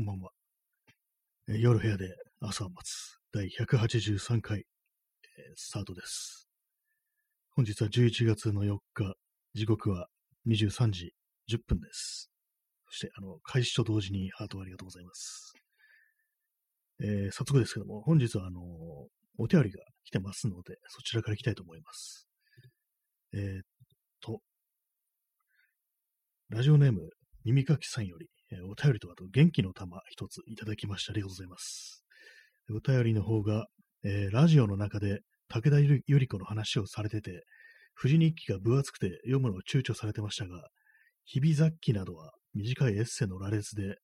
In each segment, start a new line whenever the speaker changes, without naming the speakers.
こんばんは。えー夜部屋で朝を待つ第183回、えースタートです。本日は11月の4日、時刻は23時10分です。そして、あの、開始と同時にハートありがとうございます。えー早速ですけども、本日はあのお便りが来てますので、そちらから行きたいと思います。えーっと、ラジオネーム、耳かきさんより、お便りとあと元気の玉一ついただきましてありがとうございます。お便りの方が、えーラジオの中で武田ゆり子の話をされてて、富士日記が分厚くて読むのを躊躇されてましたが、日々雑記などは短いエッセイの羅列で、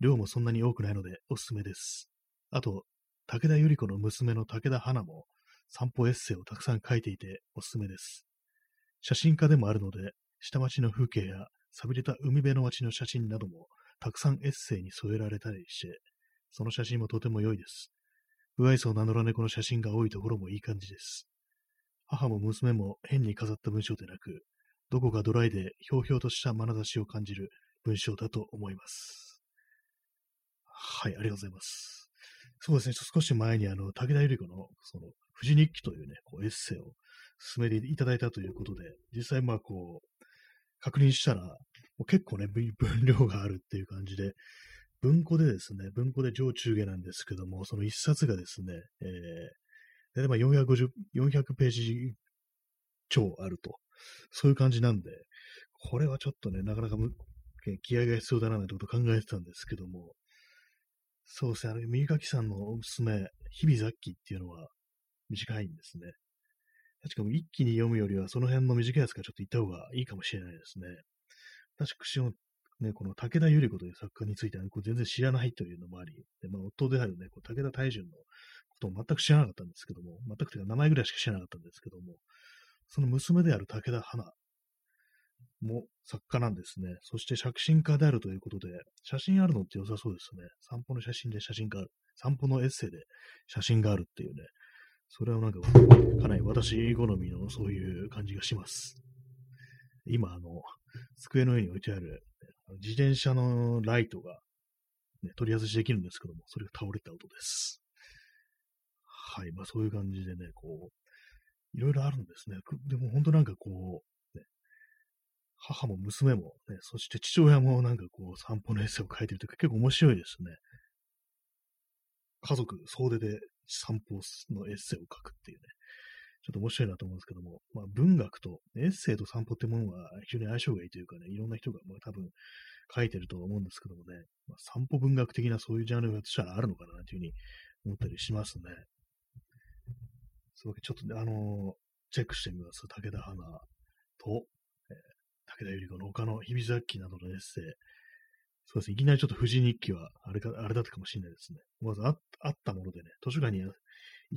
量もそんなに多くないのでおすすめです。あと、武田ゆり子の娘の武田花も散歩エッセイをたくさん書いていておすすめです。写真家でもあるので、下町の風景や寂れた海辺の街の写真などもたくさんエッセイに添えられたりして、その写真もとても良いです。不愛想な野良猫の写真が多いところもいい感じです。母も娘も変に飾った文章でなく、どこかドライでひょうひょうとした眼差しを感じる文章だと思います。はい、ありがとうございます。そうですね、少し前にあの、武田ゆり子の、その、富士日記というね、こうエッセイを進めていただいたということで、実際まあこう、確認したら、もう結構ね、分量があるっていう感じで、文庫でですね、文庫で上中下なんですけども、その一冊がですね、えー、大体まあ450、400ページ超あると。そういう感じなんで、これはちょっとね、なかなかむ気合が必要だななんてことを考えてたんですけども、そうですね、あの、右垣さんのおすすめ、日々雑記っていうのは短いんですね。確かに一気に読むよりは、その辺の短いやつからちょっと言った方がいいかもしれないですね。私もね、この武田百合子という作家については、こう全然知らないというのもあり、でまあ、夫であるね、こう武田大順のことを全く知らなかったんですけども、全くというか名前ぐらいしか知らなかったんですけども、その娘である武田花も作家なんですね。そして写真家であるということで、写真あるのって良さそうですね。散歩の写真で写真がある。散歩のエッセイで写真があるっていうね。それはなんか、かなり私好みのそういう感じがします。今、あの、机の上に置いてある、自転車のライトが、ね、取り外しできるんですけども、それが倒れた音です。はい。まあそういう感じでね、こう、いろいろあるんですね。でも本当なんかこう、ね、母も娘も、ね、そして父親もなんかこう散歩のエッセイを書いてるというか結構面白いですね。家族総出で散歩のエッセイを書くっていうね。ちょっと面白いなと思うんですけども、まあ文学とエッセイと散歩ってものは非常に相性がいいというかね、いろんな人がまあ多分書いてるとは思うんですけどもね、まあ、散歩文学的なそういうジャンルが私はあるのかなというふうに思ったりしますね。そういうわけちょっとね、あのチェックしてみます。武田花と、えー武田百合子の他の日々雑記などのエッセイ。そうですね。いきなりちょっと富士日記は、あれか、あれだったかもしれないですね。思わずああったものでね、図書館に行っ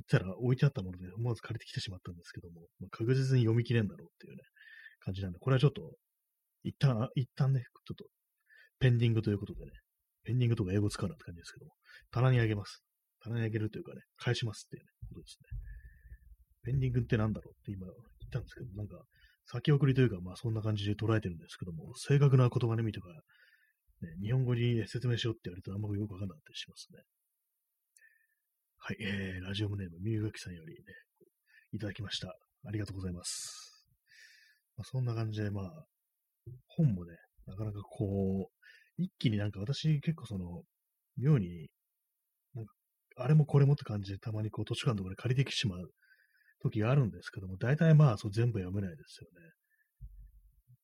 たら置いてあったもので、思わず借りてきてしまったんですけども、まあ、確実に読み切れんだろうっていうね、感じなんで、これはちょっと、一旦、一旦ね、ちょっと、ペンディングということでね、ペンディングとか英語使うなって感じですけども、棚にあげます。棚にあげるというかね、返しますっていうね、ことですね。ペンディングってなんだろうって今言ったんですけど、なんか、先送りというか、まあそんな感じで捉えてるんですけども、正確な言葉の意味とか、ね、日本語に説明しようって言われるとあんまりよくわかんなかったりしますね。はい、えー、ラジオネーム、みゆがきさんよりね、いただきました。ありがとうございます。まあ、そんな感じで、まあ、本もね、なかなかこう、一気になんか私結構その、妙に、なんか、あれもこれもって感じでたまにこう図書館とかで借りてきてしまう時があるんですけども、大体まあそう全部読めないですよ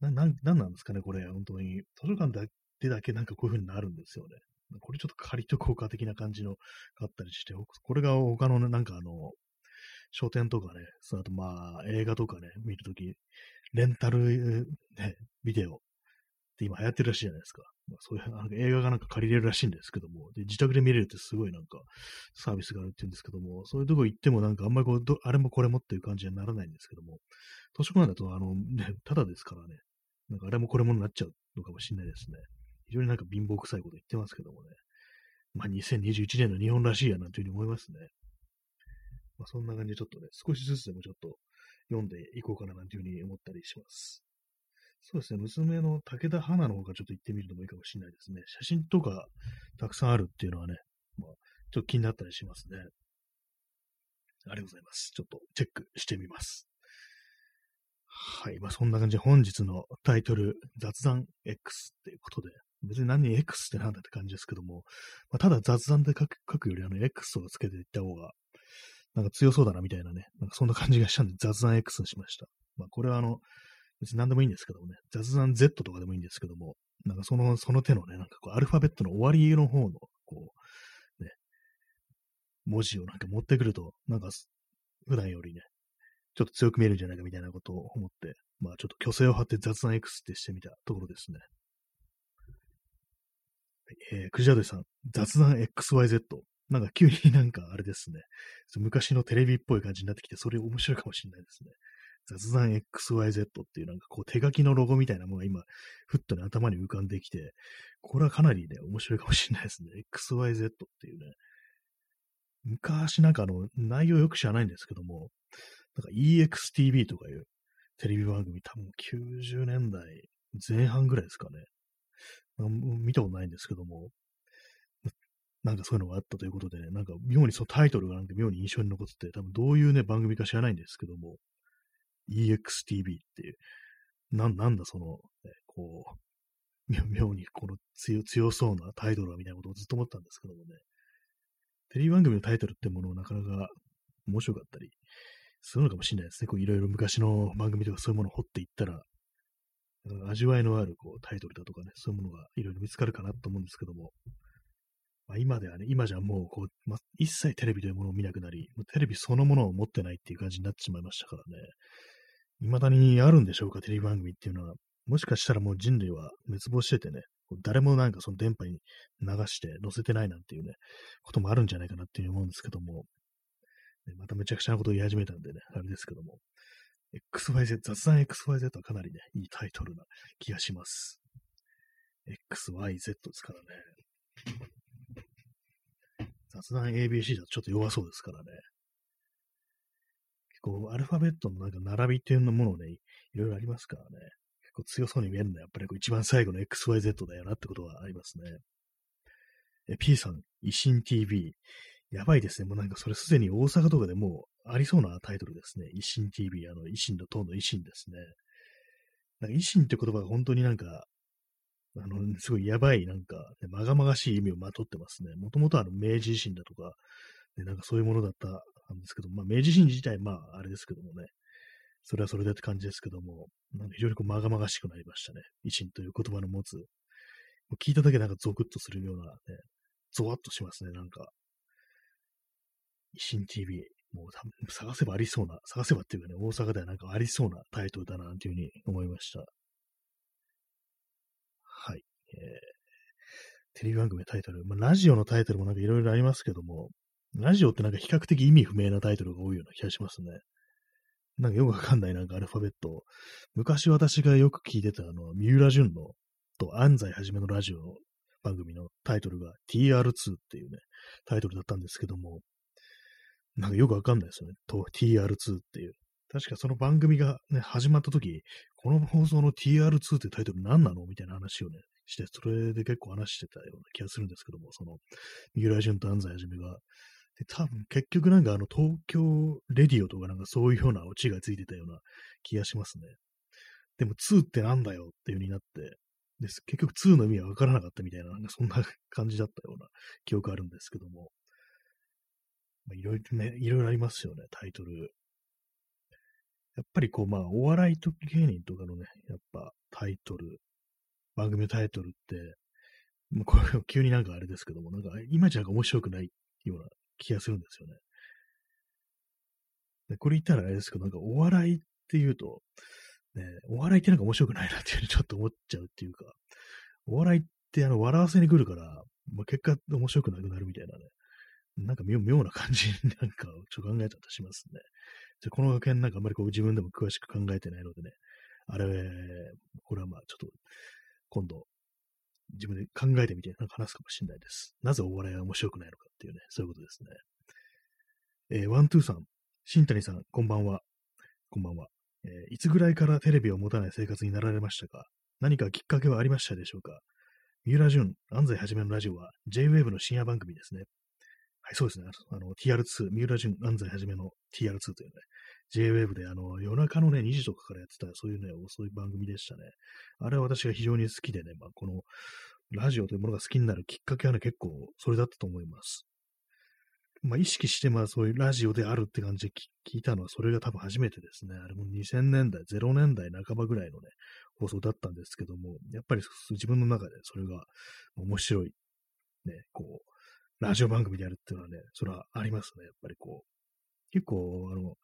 ね。な、なん、なんなんですかね、これ、本当に。図書館だでだけなんかこういう風になるんですよね。これちょっと借りとこうか的な感じのがあったりして、これが他のなんかあの、書店とかね、その後まあ映画とかね、見るとき、レンタル、ね、ビデオって今流行ってるらしいじゃないですか。まあ、そういうなんか映画がなんか借りれるらしいんですけども、で自宅で見れるってすごいなんかサービスがあるって言うんですけども、そういうとこ行ってもなんかあんまりこう、あれもこれもっていう感じにはならないんですけども、図書館だとあの、ね、ただですからね、なんかあれもこれもになっちゃうのかもしれないですね。非常になんか貧乏臭いこと言ってますけどもね。まあ2021年の日本らしいやなというふうに思いますね。まあそんな感じでちょっとね、少しずつでもちょっと読んでいこうかななんていうふうに思ったりします。そうですね、娘の武田花の方がちょっと行ってみるのもいいかもしれないですね。写真とかたくさんあるっていうのはね、まあ、ちょっと気になったりしますね。ありがとうございます。ちょっとチェックしてみます。はい。まあ、そんな感じで本日のタイトル、雑談 X っていうことで、別に何に X ってなんだって感じですけども、まあ、ただ雑談で書く書くよりあの X をつけていった方が、なんか強そうだなみたいなね、なんかそんな感じがしたんで雑談 X にしました。まあ、これはあの、別に何でもいいんですけどもね、雑談 Z とかでもいいんですけども、なんかその、その手のね、なんかこう、アルファベットの終わりの方の、こう、ね、文字をなんか持ってくると、なんか、普段よりね、ちょっと強く見えるんじゃないかみたいなことを思って、まあちょっと虚勢を張って雑談 X ってしてみたところですね。えー、クジャドさん、雑談 XYZ。なんか急になんかあれですね。昔のテレビっぽい感じになってきて、それ面白いかもしれないですね。雑談 XYZ っていうなんかこう手書きのロゴみたいなものが今、ふっとね、頭に浮かんできて、これはかなりね、面白いかもしれないですね。XYZ っていうね。昔なんかあの、内容よく知らないんですけども、なんか EXTV とかいうテレビ番組、多分90年代前半ぐらいですかね。見たことないんですけども、なんかそういうのがあったということで、ね、なんか妙にそのタイトルがなんか妙に印象に残ってて、多分どういうね、番組か知らないんですけども、EXTV っていう、な、なんだその、ね、こう、妙にこの強強そうなタイトルはみたいなことをずっと思ったんですけどもね、テレビ番組のタイトルってものをなかなか面白かったりするのかもしれないですね。こういろいろ昔の番組とかそういうものを掘っていったら、味わいのあるこうタイトルだとかね、そういうものがいろいろ見つかるかなと思うんですけども、まあ、今ではね、今じゃもうこう、ま、一切テレビというものを見なくなり、テレビそのものを持ってないっていう感じになってしまいましたからね。未だにあるんでしょうか、テレビ番組っていうのは。もしかしたらもう人類は滅亡しててね、誰もなんかその電波に流して載せてないなんていうね、こともあるんじゃないかなっていう思うんですけども、まためちゃくちゃなことを言い始めたんでね、あれですけども、XYZ、雑談 XYZ はかなりね、いいタイトルな気がします。XYZ ですからね。雑談 ABC だとちょっと弱そうですからね。結構アルファベットのなんか並びっていうものをね、いろいろありますからね。結構強そうに見えるのはやっぱり一番最後の XYZ だよなってことはありますね。P さん、維新 TV。やばいですね。もうなんかそれすでに大阪とかでもありそうなタイトルですね。維新 TV、あの、維新の党の維新ですね。なんか維新って言葉が本当になんか、あの、すごいやばい、なんか、ね、まがまがしい意味をまとってますね。もともとあの、明治維新だとか、ね、なんかそういうものだったんですけど、まあ、明治維新自体、まあ、あれですけどもね、それはそれでって感じですけども、なんか非常にこう、まがまがしくなりましたね。維新という言葉の持つ、聞いただけなんかゾクッとするようなね、ゾワッとしますね、なんか。新 TV。もう多分探せばありそうな、探せばっていうかね、大阪ではなんかありそうなタイトルだな、というふうに思いました。はい。えー、テレビ番組のタイトル、まあ、ラジオのタイトルもなんかいろいろありますけども、ラジオってなんか比較的意味不明なタイトルが多いような気がしますね。なんかよくわかんないなんかアルファベット。昔私がよく聞いてたあの、三浦淳のと安西はじめのラジオの番組のタイトルが TR2 っていうね、タイトルだったんですけども、なんかよくわかんないですよね。TR2 っていう。確かその番組がね、始まった時、この放送の TR2 ってタイトル何なの？みたいな話をね、して、それで結構話してたような気がするんですけども、その、三浦淳と安西はじめが。で、多分結局なんかあの、東京レディオとかなんかそういうようなオチがついてたような気がしますね。でも2ってなんだよ？っていう風になって、です結局2の意味はわからなかったみたいな、なんかそんな感じだったような記憶あるんですけども。まあ、いろいろね、いろいろありますよね、タイトル。やっぱりこう、まあ、お笑いと芸人とかのね、やっぱタイトル、番組のタイトルって、もうこれ急になんかあれですけども、なんか、いまいちなんか面白くないような気がするんですよね。でこれ言ったらあれですけど、なんかお笑いっていうと、ね、お笑いってなんか面白くないなっていうふうにちょっと思っちゃうっていうか、お笑いってあの、笑わせに来るから、まあ、結果面白くなくなるみたいなね、なんか妙な感じに なんかちょっと考えたりしますね。じゃこの件なんかあんまりこう自分でも詳しく考えてないのでね、あれ、これはまあちょっと今度自分で考えてみてなんか話すかもしれないです。なぜお笑いは面白くないのかっていうね、そういうことですね。えー、ワントゥーさん、新谷さん、こんばんは。こんばんは。えーいつぐらいからテレビを持たない生活になられましたか？何かきっかけはありましたでしょうか？三浦淳、安西はじめのラジオは J-Wave の深夜番組ですね。はい、そうですね。あの、TR2、三浦淳、安西はじめの TR2 というね、J-Wave であの、夜中のね、2時とかからやってた、そういうね、遅い番組でしたね。あれは私が非常に好きでね、まあ、この、ラジオというものが好きになるきっかけはね、結構それだったと思います。まあ、意識して、まあ、そういうラジオであるって感じで聞いたのは、それが多分初めてですね。あれも2000年代、0年代半ばぐらいのね、放送だったんですけども、やっぱり自分の中でそれが面白い、ね、こう、ラジオ番組であるっていうのはね、それはありますね。やっぱりこう、結構、あの、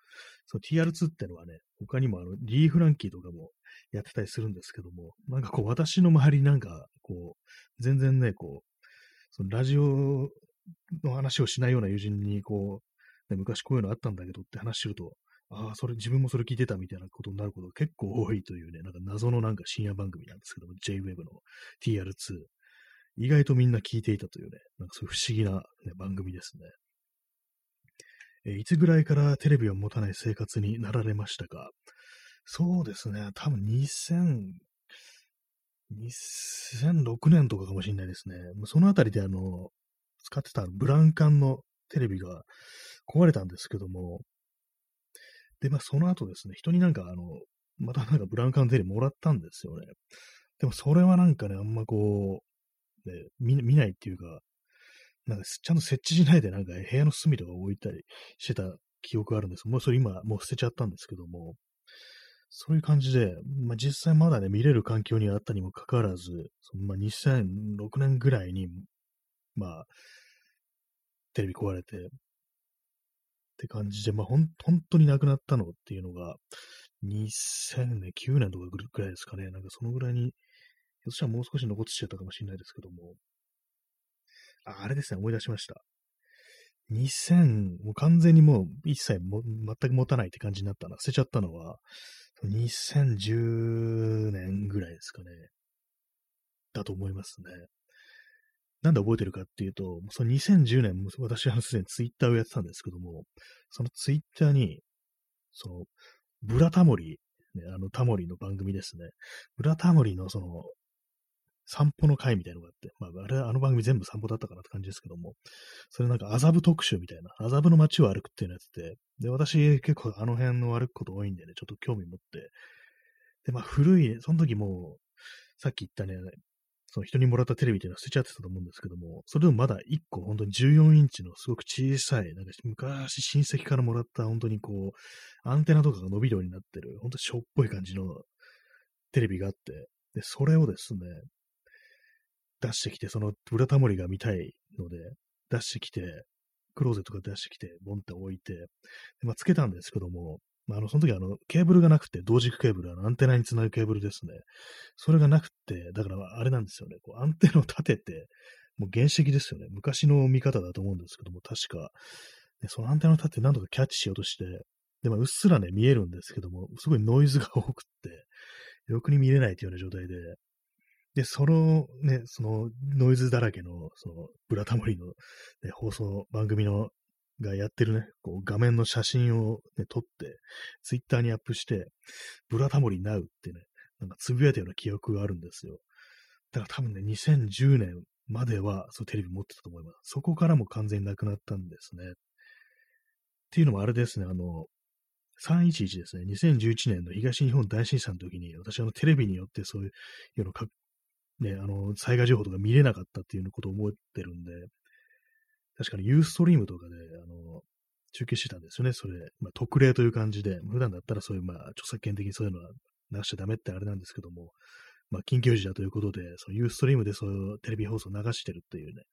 その TR2 ってのはね、他にもあの、リー・フランキーとかもやってたりするんですけども、なんかこう、私の周りなんか、こう、全然ね、こう、そのラジオの話をしないような友人に、こう、ね、昔こういうのあったんだけどって話すると、ああ、それ、自分もそれ聞いてたみたいなことになることが結構多いというね、なんか謎のなんか深夜番組なんですけども、JWEB の TR2。意外とみんな聞いていたというね、なんかそういう不思議な、ね、番組ですね。えいつぐらいからテレビを持たない生活になられましたか？そうですね、多分2000、2006年とかかもしれないですね。そのあたりであの、使ってたブランカンのテレビが壊れたんですけども、で、まあその後ですね、人になんかあの、またなんかブランカンのテレビもらったんですよね。でもそれはなんかね、あんまこう、ね、見見ないっていうか、なんかちゃんと設置しないでなんか部屋の隅とか置いたりしてた記憶があるんです。もうそれ今もう捨てちゃったんですけども、そういう感じで、まあ、実際まだね、見れる環境にあったにもかかわらず、そのまあ、2006年ぐらいに、まあ、テレビ壊れて、って感じで、まあ、ほん、本当になくなったのっていうのが、2009年とかぐらいですかね。なんかそのぐらいに、ひょっとしたらもう少し残ってちゃったかもしれないですけども。あ、あれですね、思い出しました。2000、もう完全にもう一切も全く持たないって感じになったな。捨てちゃったのは、2010年ぐらいですかね。だと思いますね。なんで覚えてるかっていうと、その2010年、私はすでにツイッターをやってたんですけども、そのツイッターに、その、ブラタモリ、ね、あのタモリの番組ですね。ブラタモリのその、散歩の会みたいなのがあって、まあ、あれ、あの番組全部散歩だったかなって感じですけども、それなんか麻布特集みたいな、麻布の街を歩くっていうのやってて、で、私結構あの辺の歩くこと多いんでね、ちょっと興味持って、で、まあ古い、その時もさっき言ったね、その人にもらったテレビっていうのは捨てちゃってたと思うんですけども、それでもまだ1個本当に14インチのすごく小さい、なんか昔親戚からもらった本当にこう、アンテナとかが伸びるようになってる、本当にしょっぽい感じのテレビがあって、で、それをですね、出してきて、そのブラタモリが見たいので、出してきて、クローゼットから出してきて、ボンって置いて、まあ、つけたんですけども、まあ、あの、その時あの、ケーブルがなくて、同軸ケーブル、あの、アンテナにつなぐケーブルですね。それがなくて、だからあれなんですよね、こう、アンテナを立てて、もう原石ですよね。昔の見方だと思うんですけども、確か、ね、そのアンテナを立てて何とかキャッチしようとして、で、まあ、うっすらね、見えるんですけども、すごいノイズが多くって、よくに見れないというような状態で、で、そのね、そのノイズだらけの、その、ブラタモリの、ね、放送番組のがやってるね、こう画面の写真を、ね、撮って、ツイッターにアップして、ブラタモリナウってね、なんかつぶやいたような記憶があるんですよ。だから多分ね、2010年までは、そうテレビ持ってたと思います。そこからも完全になくなったんですね。っていうのもあれですね、あの、311ですね、2011年の東日本大震災の時に、私はテレビによってそういうのね、あの、災害情報とか見れなかったっていうことを思ってるんで、確かにユーストリームとかで、あの、中継してたんですよね、それ。まあ、特例という感じで、普段だったらそういう、まあ、著作権的にそういうのは流しちゃダメってあれなんですけども、まあ、緊急時だということで、そのユーストリームでそういうテレビ放送を流してるっていうね、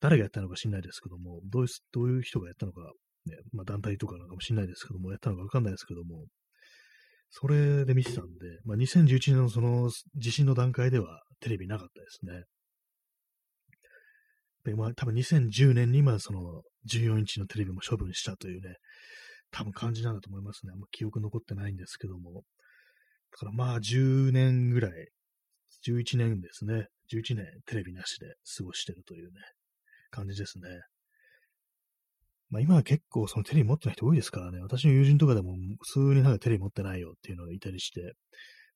誰がやったのか知んないですけども、どういう、どういう人がやったのか、ね、まあ、団体とかなのかもしれないですけども、やったのかわかんないですけども、それで見てたんで、まあ、2011年のその地震の段階ではテレビなかったですね。で、まあ、多分2010年にまあその14インチのテレビも処分したというね、多分感じなんだと思いますね。あんま記憶残ってないんですけども。だからまあ10年ぐらい、11年ですね。11年テレビなしで過ごしてるというね、感じですね。まあ今は結構そのテレビ持ってない人多いですからね、私の友人とかでも普通になんかテレビ持ってないよっていうのがいたりして、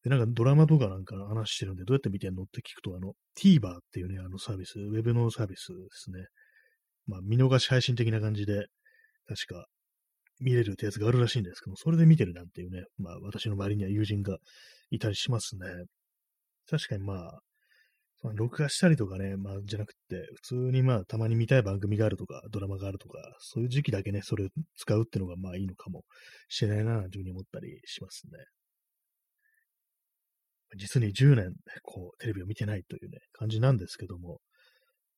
で、なんかドラマとかなんか話してるんで、どうやって見てんのって聞くと、あの、TVer っていうね、あのサービス、ウェブのサービスですね。まあ見逃し配信的な感じで、確か見れるってやつがあるらしいんですけどそれで見てるなんていうね、まあ私の周りには友人がいたりしますね。確かにまあ、その録画したりとかね、まあじゃなくて、普通にまあたまに見たい番組があるとか、ドラマがあるとか、そういう時期だけね、それを使うっていうのがまあいいのかもしれないな、というふうに思ったりしますね。実に10年、こう、テレビを見てないというね、感じなんですけども、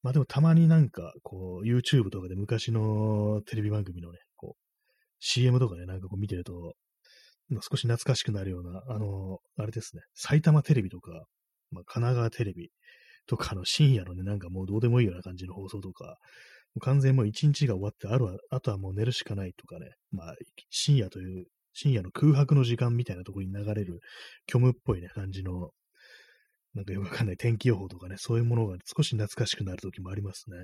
まあでもたまになんか、こう、YouTube とかで昔のテレビ番組のね、こう、CM とかね、なんかこう見てると、少し懐かしくなるような、あの、あれですね、埼玉テレビとか、まあ、神奈川テレビとかの深夜のね、なんかもうどうでもいいような感じの放送とか、もう完全にもう一日が終わって、あるは、あとはもう寝るしかないとかね、まあ、深夜という、深夜の空白の時間みたいなところに流れる虚無っぽいね、感じの、なんかよくわかんない天気予報とかね、そういうものが少し懐かしくなる時もありますね。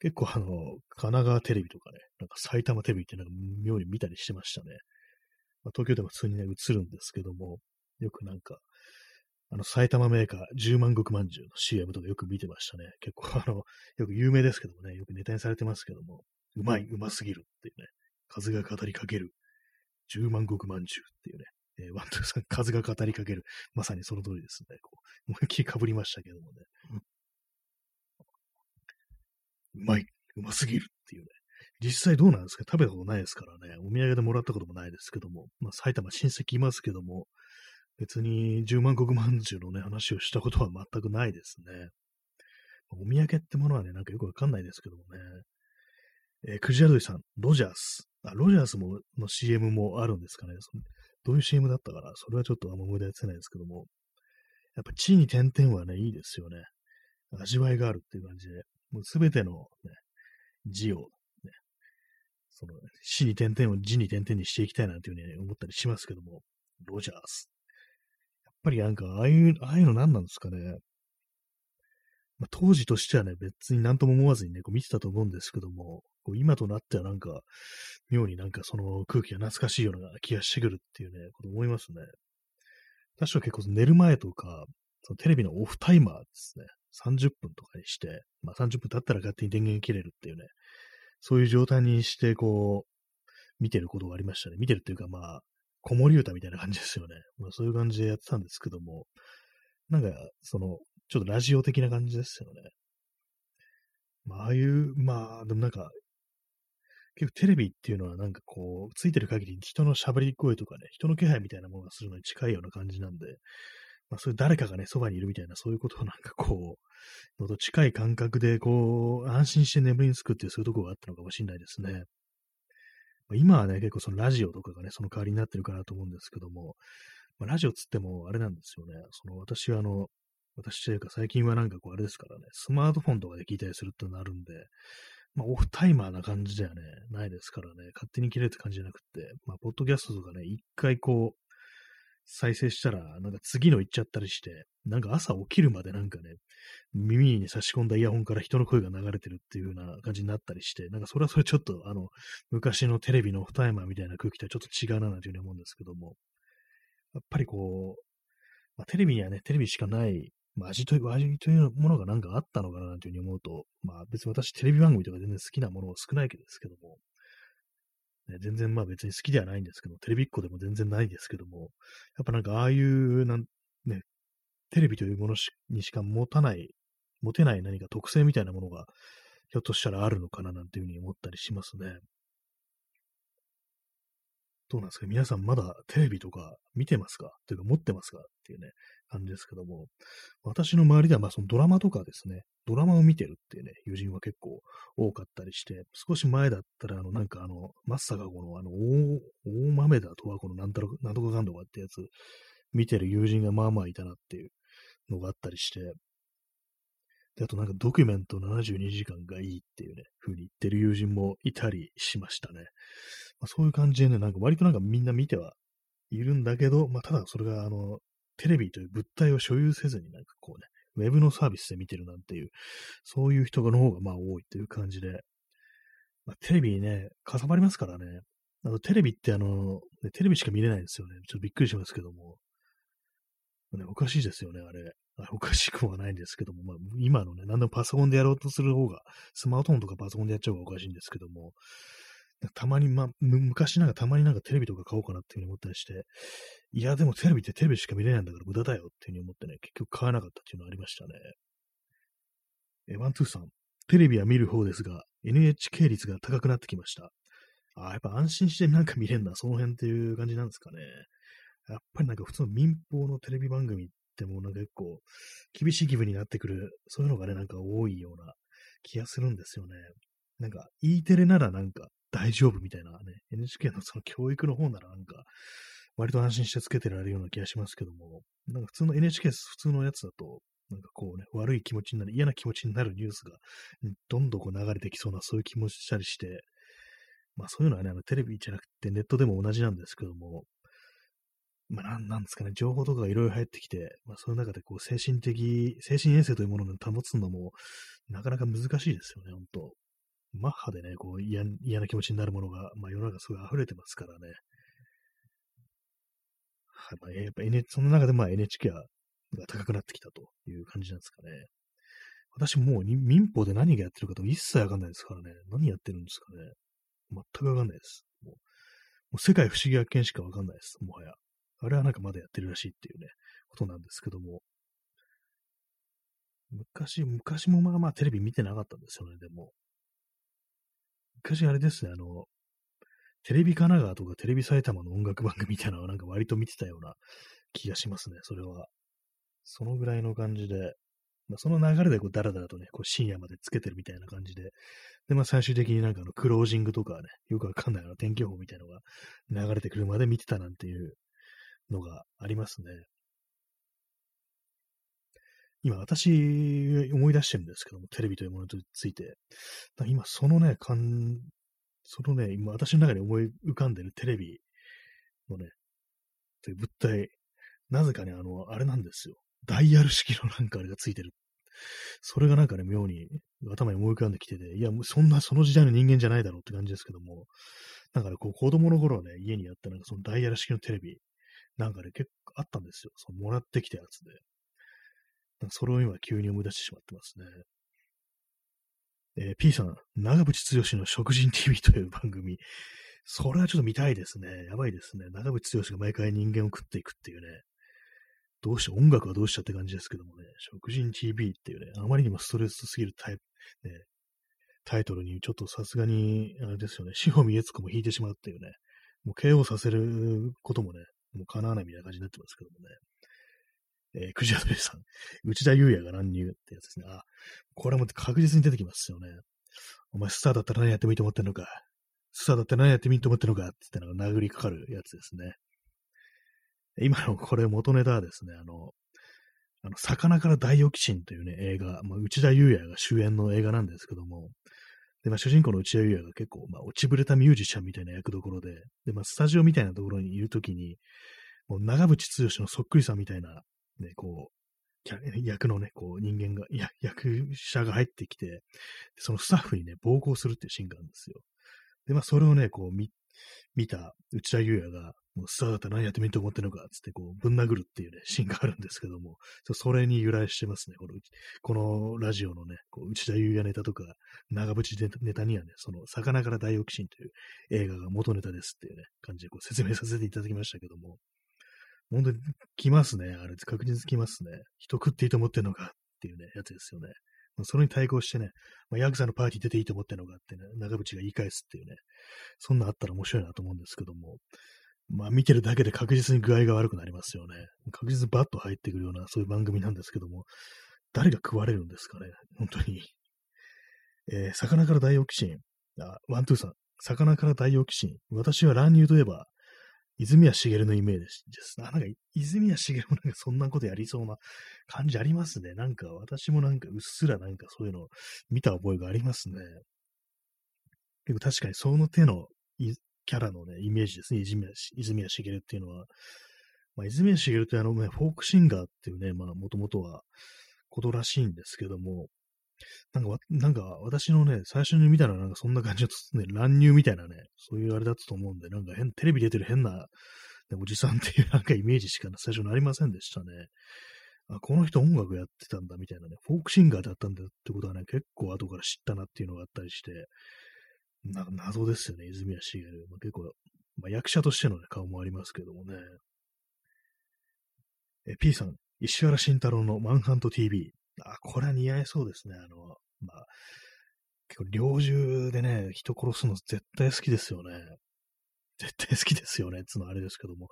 結構あの、神奈川テレビとかね、なんか埼玉テレビってなんか妙に見たりしてましたね。まあ、東京でも普通にね、映るんですけども、よくなんか、あの、埼玉メーカー10万石まんじゅうの CM とかよく見てましたね。結構あの、よく有名ですけどもね、よくネタにされてますけども、うまい、うますぎるっていうね、風が語りかける10万石まんじゅうっていうね、えー、ワントゥーさん、風が語りかける、まさにその通りですね。こう思いっきり被りましたけどもね。うまい、うますぎるっていうね。実際どうなんですか？食べたことないですからね。お土産でもらったこともないですけども。まあ、埼玉親戚いますけども、別に10万石まんじゅうのね、話をしたことは全くないですね。お土産ってものはね、なんかよくわかんないですけどもね。えー、クジラドリさん、ロジャース。あ、ロジャースもの CM もあるんですかね。どういう CM だったかなそれはちょっとあんま思い出せないですけども。やっぱ地に点々はね、いいですよね。味わいがあるっていう感じで。もうすべての、ね、字を、ね、その、死に点々を字に点々にしていきたいなんていうふうに、思ったりしますけども。ロジャース。ぱりなんか、ああいう、ああいうの何なんですかね。まあ、当時としてはね、別に何とも思わずにね、こう見てたと思うんですけども、こう今となってはなんか、妙になんかその空気が懐かしいような気がしてくるっていうね、こと思いますね。確か結構寝る前とか、そのテレビのオフタイマーですね、30分とかにして、まあ30分経ったら勝手に電源切れるっていうね、そういう状態にして、こう、見てることがありましたね。見てるっていうか、まあ、子守歌みたいな感じですよね。まあ、そういう感じでやってたんですけども、なんか、その、ちょっとラジオ的な感じですよね。まあ、ああいう、まあ、でもなんか、結構テレビっていうのはなんかこう、ついてる限り人の喋り声とかね、人の気配みたいなものがするのに近いような感じなんで、まあそういう誰かがね、そばにいるみたいな、そういうことをなんかこう、のと近い感覚でこう、安心して眠りにつくっていうそういうとこがあったのかもしれないですね。今はね、結構そのラジオとかがね、その代わりになってるかなと思うんですけども、まあ、ラジオつってもあれなんですよね。その私はあの、私というか最近はなんかこうあれですからね、スマートフォンとかで聞いたりするってなるんで、まあオフタイマーな感じではね、ないですからね、勝手に切れるって感じじゃなくて、まあポッドキャストとかね、一回こう、再生したら、なんか次の行っちゃったりして、なんか朝起きるまでなんかね、耳に差し込んだイヤホンから人の声が流れてるっていう風な感じになったりして、なんかそれはそれちょっとあの、昔のテレビのオフタイマーみたいな空気とはちょっと違うななんていうふうに思うんですけども、やっぱりこう、まあ、テレビにはね、テレビしかない、まあ、味という、味というものがなんかあったのかななんていうふうに思うと、まあ別に私テレビ番組とか全然好きなものは少ないけどですけども、ね、全然まあ別に好きではないんですけど、テレビっ子でも全然ないですけども、やっぱなんかああいう、なん、ね、テレビというものにしか持たない、持てない何か特性みたいなものが、ひょっとしたらあるのかななんていうふうに思ったりしますね。どうなんですか？皆さんまだテレビとか見てますか？というか持ってますか？っていうね、感じですけども、私の周りではまあそのドラマとかですね、ドラマを見てるっていうね、友人は結構多かったりして、少し前だったらあのなんかあの、まさかこのあの大、大豆だとはこのなんとか、なんとかかんとかってやつ見てる友人がまあまあいたなっていうのがあったりして、で、あとなんかドキュメント72時間がいいっていうね、風に言ってる友人もいたりしましたね。まあ、そういう感じでね、なんか割となんかみんな見てはいるんだけど、まあただそれがあの、テレビという物体を所有せずになんかこうね、ウェブのサービスで見てるなんていう、そういう人の方がまあ多いという感じで、まあ、テレビね、かさばりますからね。あの、テレビってあの、テレビしか見れないんですよね。ちょっとびっくりしますけども。ね、おかしいですよね、あれ。おかしくはないんですけども、まあ、今のね、何でもパソコンでやろうとする方が、スマートフォンとかパソコンでやっちゃう方がおかしいんですけども、たまに、ま昔なんかたまになんかテレビとか買おうかなっていうふうに思ったりして、いや、でもテレビってテレビしか見れないんだから無駄だよっていうふうに思ってね、結局買わなかったっていうのがありましたね。え、ワントゥーさん、テレビは見る方ですが、NHK 率が高くなってきました。あ、やっぱ安心してなんか見れんだ、その辺っていう感じなんですかね。やっぱりなんか普通の民放のテレビ番組ってもうなんか結構厳しい気分になってくる、そういうのがね、なんか多いような気がするんですよね。なんか E テレならなんか大丈夫みたいなね、NHK のその教育の方ならなんか割と安心してつけてられるような気がしますけども、なんか普通の NHK 普通のやつだと、なんかこうね、悪い気持ちになる、嫌な気持ちになるニュースが、どんどんこう流れてきそうな、そういう気持ちしたりして、まあそういうのはね、あのテレビじゃなくてネットでも同じなんですけども、まあなんなんですかね、情報とかがいろいろ入ってきて、まあその中でこう精神的、精神衛生というものを保つのも、なかなか難しいですよね、本当マッハでね、こう嫌嫌な気持ちになるものが、まあ世の中すごい溢れてますからね。はい、まあ、やっぱ N、その中でまあ NHK が高くなってきたという感じなんですかね。私もう民法で何がやってるかと一切わかんないですからね。何やってるんですかね。全くわかんないです。もう世界不思議発見しかわかんないです。もはや。あれはなんかまだやってるらしいっていうね、ことなんですけども。昔、昔もまあまあテレビ見てなかったんですよね、でも。昔あれですね、あの、テレビ神奈川とかテレビ埼玉の音楽番組みたいなのはなんか割と見てたような気がしますね、それは。そのぐらいの感じで、まあ、その流れでこうダラダラとね、こう深夜までつけてるみたいな感じで、で、まあ最終的になんかあのクロージングとかね、よくわかんないあの天気予報みたいなのが流れてくるまで見てたなんていうのがありますね。今、私、思い出してるんですけども、テレビというものについて。今、そのね、かん、そのね、今、私の中に思い浮かんでるテレビのね、という物体、なぜかね、あの、あれなんですよ。ダイヤル式のなんかあれがついてる。それがなんかね、妙に頭に思い浮かんできてて、いや、もうそんな、その時代の人間じゃないだろうって感じですけども、なんかね、こう、子供の頃はね、家にあったなんかそのダイヤル式のテレビ、なんかね、結構あったんですよ。そのもらってきたやつで。なんかそれを今急に思い出してしまってますね。えー、P さん、長渕剛の食人 TV という番組。それはちょっと見たいですね。やばいですね。長渕剛が毎回人間を食っていくっていうね。どうして、音楽はどうしたって感じですけどもね。食人 TV っていうね、あまりにもストレスすぎるタイプ、ね、タイトルにちょっとさすがに、あれですよね、志保宮津子も弾いてしまうっていうね、もう KO させることもね、もう叶わないみたいな感じになってますけどもね。えー、クジアドレさん、内田祐也が乱入ってやつですね。あ、これも確実に出てきますよね。お前スターだったら何やってもいいと思ってんのか。スターだったら何やってもいいと思ってんのかって言ったのが殴りかかるやつですね。今のこれ元ネタはですね、あの、あの、魚から大オキシンというね、映画、まあ、内田祐也が主演の映画なんですけども、で、まあ、主人公の内田優也が結構、まあ、落ちぶれたミュージシャンみたいな役どころで、で、まあ、スタジオみたいなところにいるときに、もう長渕剛のそっくりさんみたいな、ね、こう、役のね、こう、人間が、や、役者が入ってきて、そのスタッフにね、暴行するっていうシーンがあるんですよ。で、まあ、それをね、こう、見、見た内田祐也が、もうスターだったら何やってみると思ってんのか、つってこう、ぶん殴るっていうね、シーンがあるんですけども、それに由来してますね。この、このラジオのね、こう内田祐也ネタとか、長渕ネタにはね、その、魚から大オキシンという映画が元ネタですっていうね、感じでこう説明させていただきましたけども、本当に来ますね。あれ、確実に来ますね。人食っていいと思ってんのかっていうね、やつですよね。それに対抗してね、まあ、ヤクザのパーティー出ていいと思ってんのかってね、長渕が言い返すっていうね、そんなあったら面白いなと思うんですけども、まあ見てるだけで確実に具合が悪くなりますよね。確実にバッと入ってくるようなそういう番組なんですけども、誰が食われるんですかね、本当に。えー、魚から大オキシン。あ、ワントゥーさん。魚から大オキシン。私は乱入といえば、泉谷しげるのイメージです。なんか、泉谷しげるもなんかそんなことやりそうな感じありますね。なんか、私もなんか、うっすらなんかそういうの見た覚えがありますね。でも確かにその手のキャラのね、イメージですね。泉谷泉谷しげるっていうのは。まあ、泉谷しげるってあのね、フォークシンガーっていうね、まあ、もともとはことらしいんですけども、なんか、なんか私のね、最初に見たのはなんかそんな感じだと、ね、乱入みたいなね、そういうあれだったと思うんで、なんか変、テレビ出てる変な、ね、おじさんっていうなんかイメージしか最初なりませんでしたね。あ、この人音楽やってたんだみたいなね、フォークシンガーだったんだってことはね、結構後から知ったなっていうのがあったりして、なんか謎ですよね、泉谷しげる。まあ、結構、まあ、役者としての、ね、顔もありますけどもね。え、P さん、石原慎太郎のマンハント TV。あ、これは似合いそうですね。あの、まあ、結構猟銃でね、人殺すの絶対好きですよね。絶対好きですよね。つのあれですけども。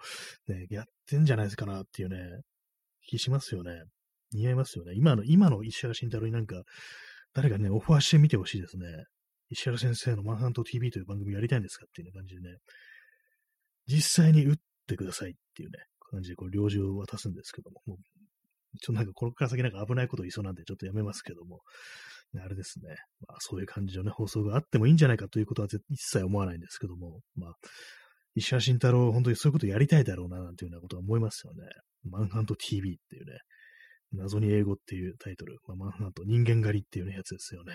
ね、やってんじゃないですかなっていうね、気しますよね。似合いますよね。今の、今の石原慎太郎になんか、誰かね、オファーしてみてほしいですね。石原先生のマンハント TV という番組やりたいんですかっていう感じでね、実際に打ってくださいっていうね、感じでこう、領事を渡すんですけども、もうちょっとなんかこのから先なんか危ないこと言いそうなんでちょっとやめますけども、あれですね、まあそういう感じのね、放送があってもいいんじゃないかということは一切思わないんですけども、まあ、石原慎太郎、本当にそういうことやりたいだろうな、なんていうようなことは思いますよね。マンハント TV っていうね、謎に英語っていうタイトル、まあ、マンハント人間狩りっていう、ね、やつですよね。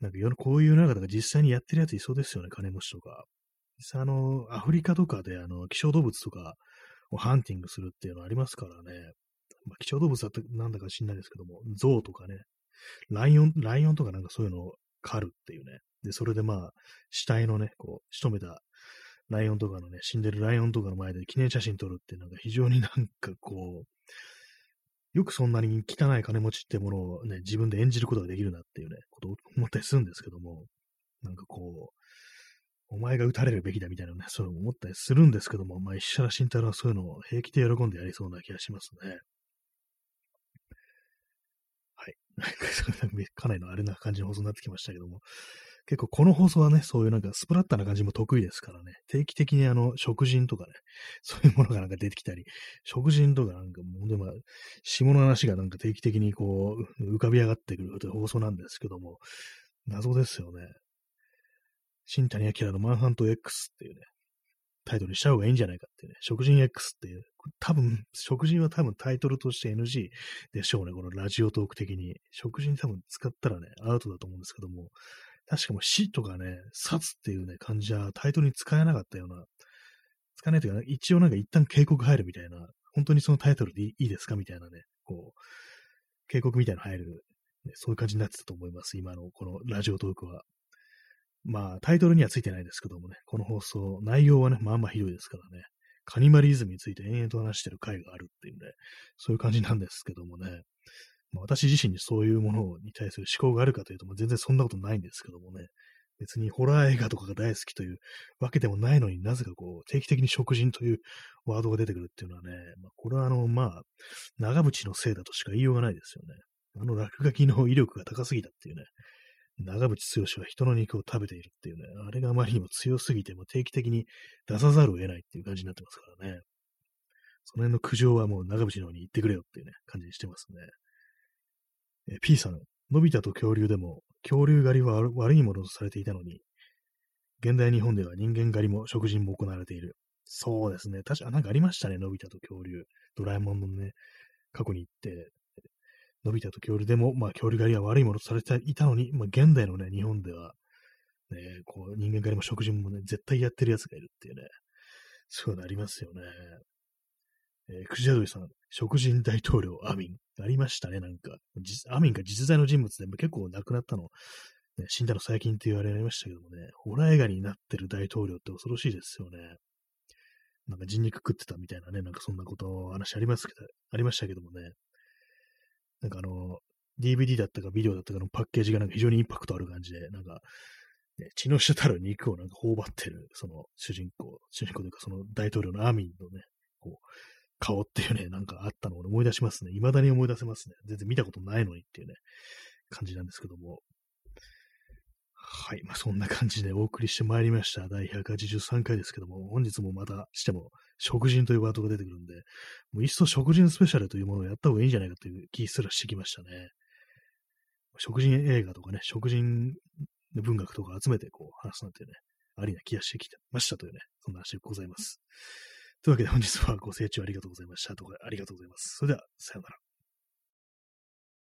なんかこういう中で実際にやってるやついそうですよね、金持ちとか。実際あの、アフリカとかであの、希少動物とかをハンティングするっていうのありますからね。まあ、希少動物だってなんだか知んないですけども、象とかね、ライオン、ライオンとかなんかそういうのを狩るっていうね。で、それでまあ、死体のね、こう、仕留めたライオンとかのね、死んでるライオンとかの前で記念写真撮るってなんか非常になんかこう、よくそんなに汚い金持ちってものをね、自分で演じることができるなっていうね、ことを思ったりするんですけども、なんかこう、お前が撃たれるべきだみたいなね、そういうの思ったりするんですけども、まあ、石原慎太郎はそういうのを平気で喜んでやりそうな気がしますね。はい。かなりのあれな感じの放送になってきましたけども、結構この放送はね、そういうなんかスプラッタな感じも得意ですからね、定期的にあの、食人とかね、そういうものがなんか出てきたり、食人とかなんかもう、でも、下の話がなんか定期的にこう、浮かび上がってくるという放送なんですけども、謎ですよね。新谷明のマンハント X っていうね、タイトルにした方がいいんじゃないかってね、食人 X っていう、多分、食人は多分タイトルとして NG でしょうね、このラジオトーク的に。食人多分使ったらね、アウトだと思うんですけども、確かも死とかね、殺っていうね、漢字はタイトルに使えなかったような、使えないというか、一応なんか一旦警告入るみたいな、本当にそのタイトルでいいですかみたいなね、こう、警告みたいなの入る、ね、そういう感じになってたと思います。今のこのラジオトークは。まあ、タイトルにはついてないですけどもね、この放送、内容はね、まあまあひどいですからね、カニマリズムについて延々と話してる回があるっていうね、そういう感じなんですけどもね、まあ、私自身にそういうものに対する思考があるかというと、まあ、全然そんなことないんですけどもね、別にホラー映画とかが大好きというわけでもないのになぜかこう、定期的に食人というワードが出てくるっていうのはね、まあ、これはあの、まあ、長渕のせいだとしか言いようがないですよね。あの落書きの威力が高すぎたっていうね、長渕剛は人の肉を食べているっていうね、あれがあまりにも強すぎて、も定期的に出さざるを得ないっていう感じになってますからね。その辺の苦情はもう長渕の方に言ってくれよっていうね、感じにしてますね。え P さん、のび太と恐竜でも恐竜狩りは悪いものとされていたのに、現代日本では人間狩りも食人も行われている。そうですね。確か、なんかありましたね。のび太と恐竜。ドラえもんのね、過去に行って、のび太と恐竜でも、まあ、恐竜狩りは悪いものとされていたのに、まあ、現代のね、日本では、ね、こう、人間狩りも食人もね、絶対やってる奴がいるっていうね、そういうのありますよね。えー、クジャドリさん、食人大統領アミン。ありましたね、なんか。アミンが実在の人物で結構亡くなったの、ね、死んだの最近って言われましたけどもね、ホラー映画になってる大統領って恐ろしいですよね。なんか人肉食ってたみたいなね、なんかそんなこと話ありますけど、ありましたけどもね。なんかあの、DVD だったかビデオだったかのパッケージがなんか非常にインパクトある感じで、なんか、ね、血の滴る肉をなんか頬張ってる、その主人公、主人公というかその大統領のアーミンのね、こう、顔っていうね、なんかあったのを思い出しますね。未だに思い出せますね。全然見たことないのにっていうね、感じなんですけども。はい。まあ、そんな感じでお送りしてまいりました。第183回ですけども、本日もまたしても、食人というワードが出てくるんで、もういっそ食人スペシャルというものをやった方がいいんじゃないかという気すらしてきましたね。食人映画とかね、食人文学とか集めてこう話すなんてね、ありな気がしてきてましたというね、そんな話でございます。というわけで本日はご清聴ありがとうございました。とありがとうございます。それでは、さようなら。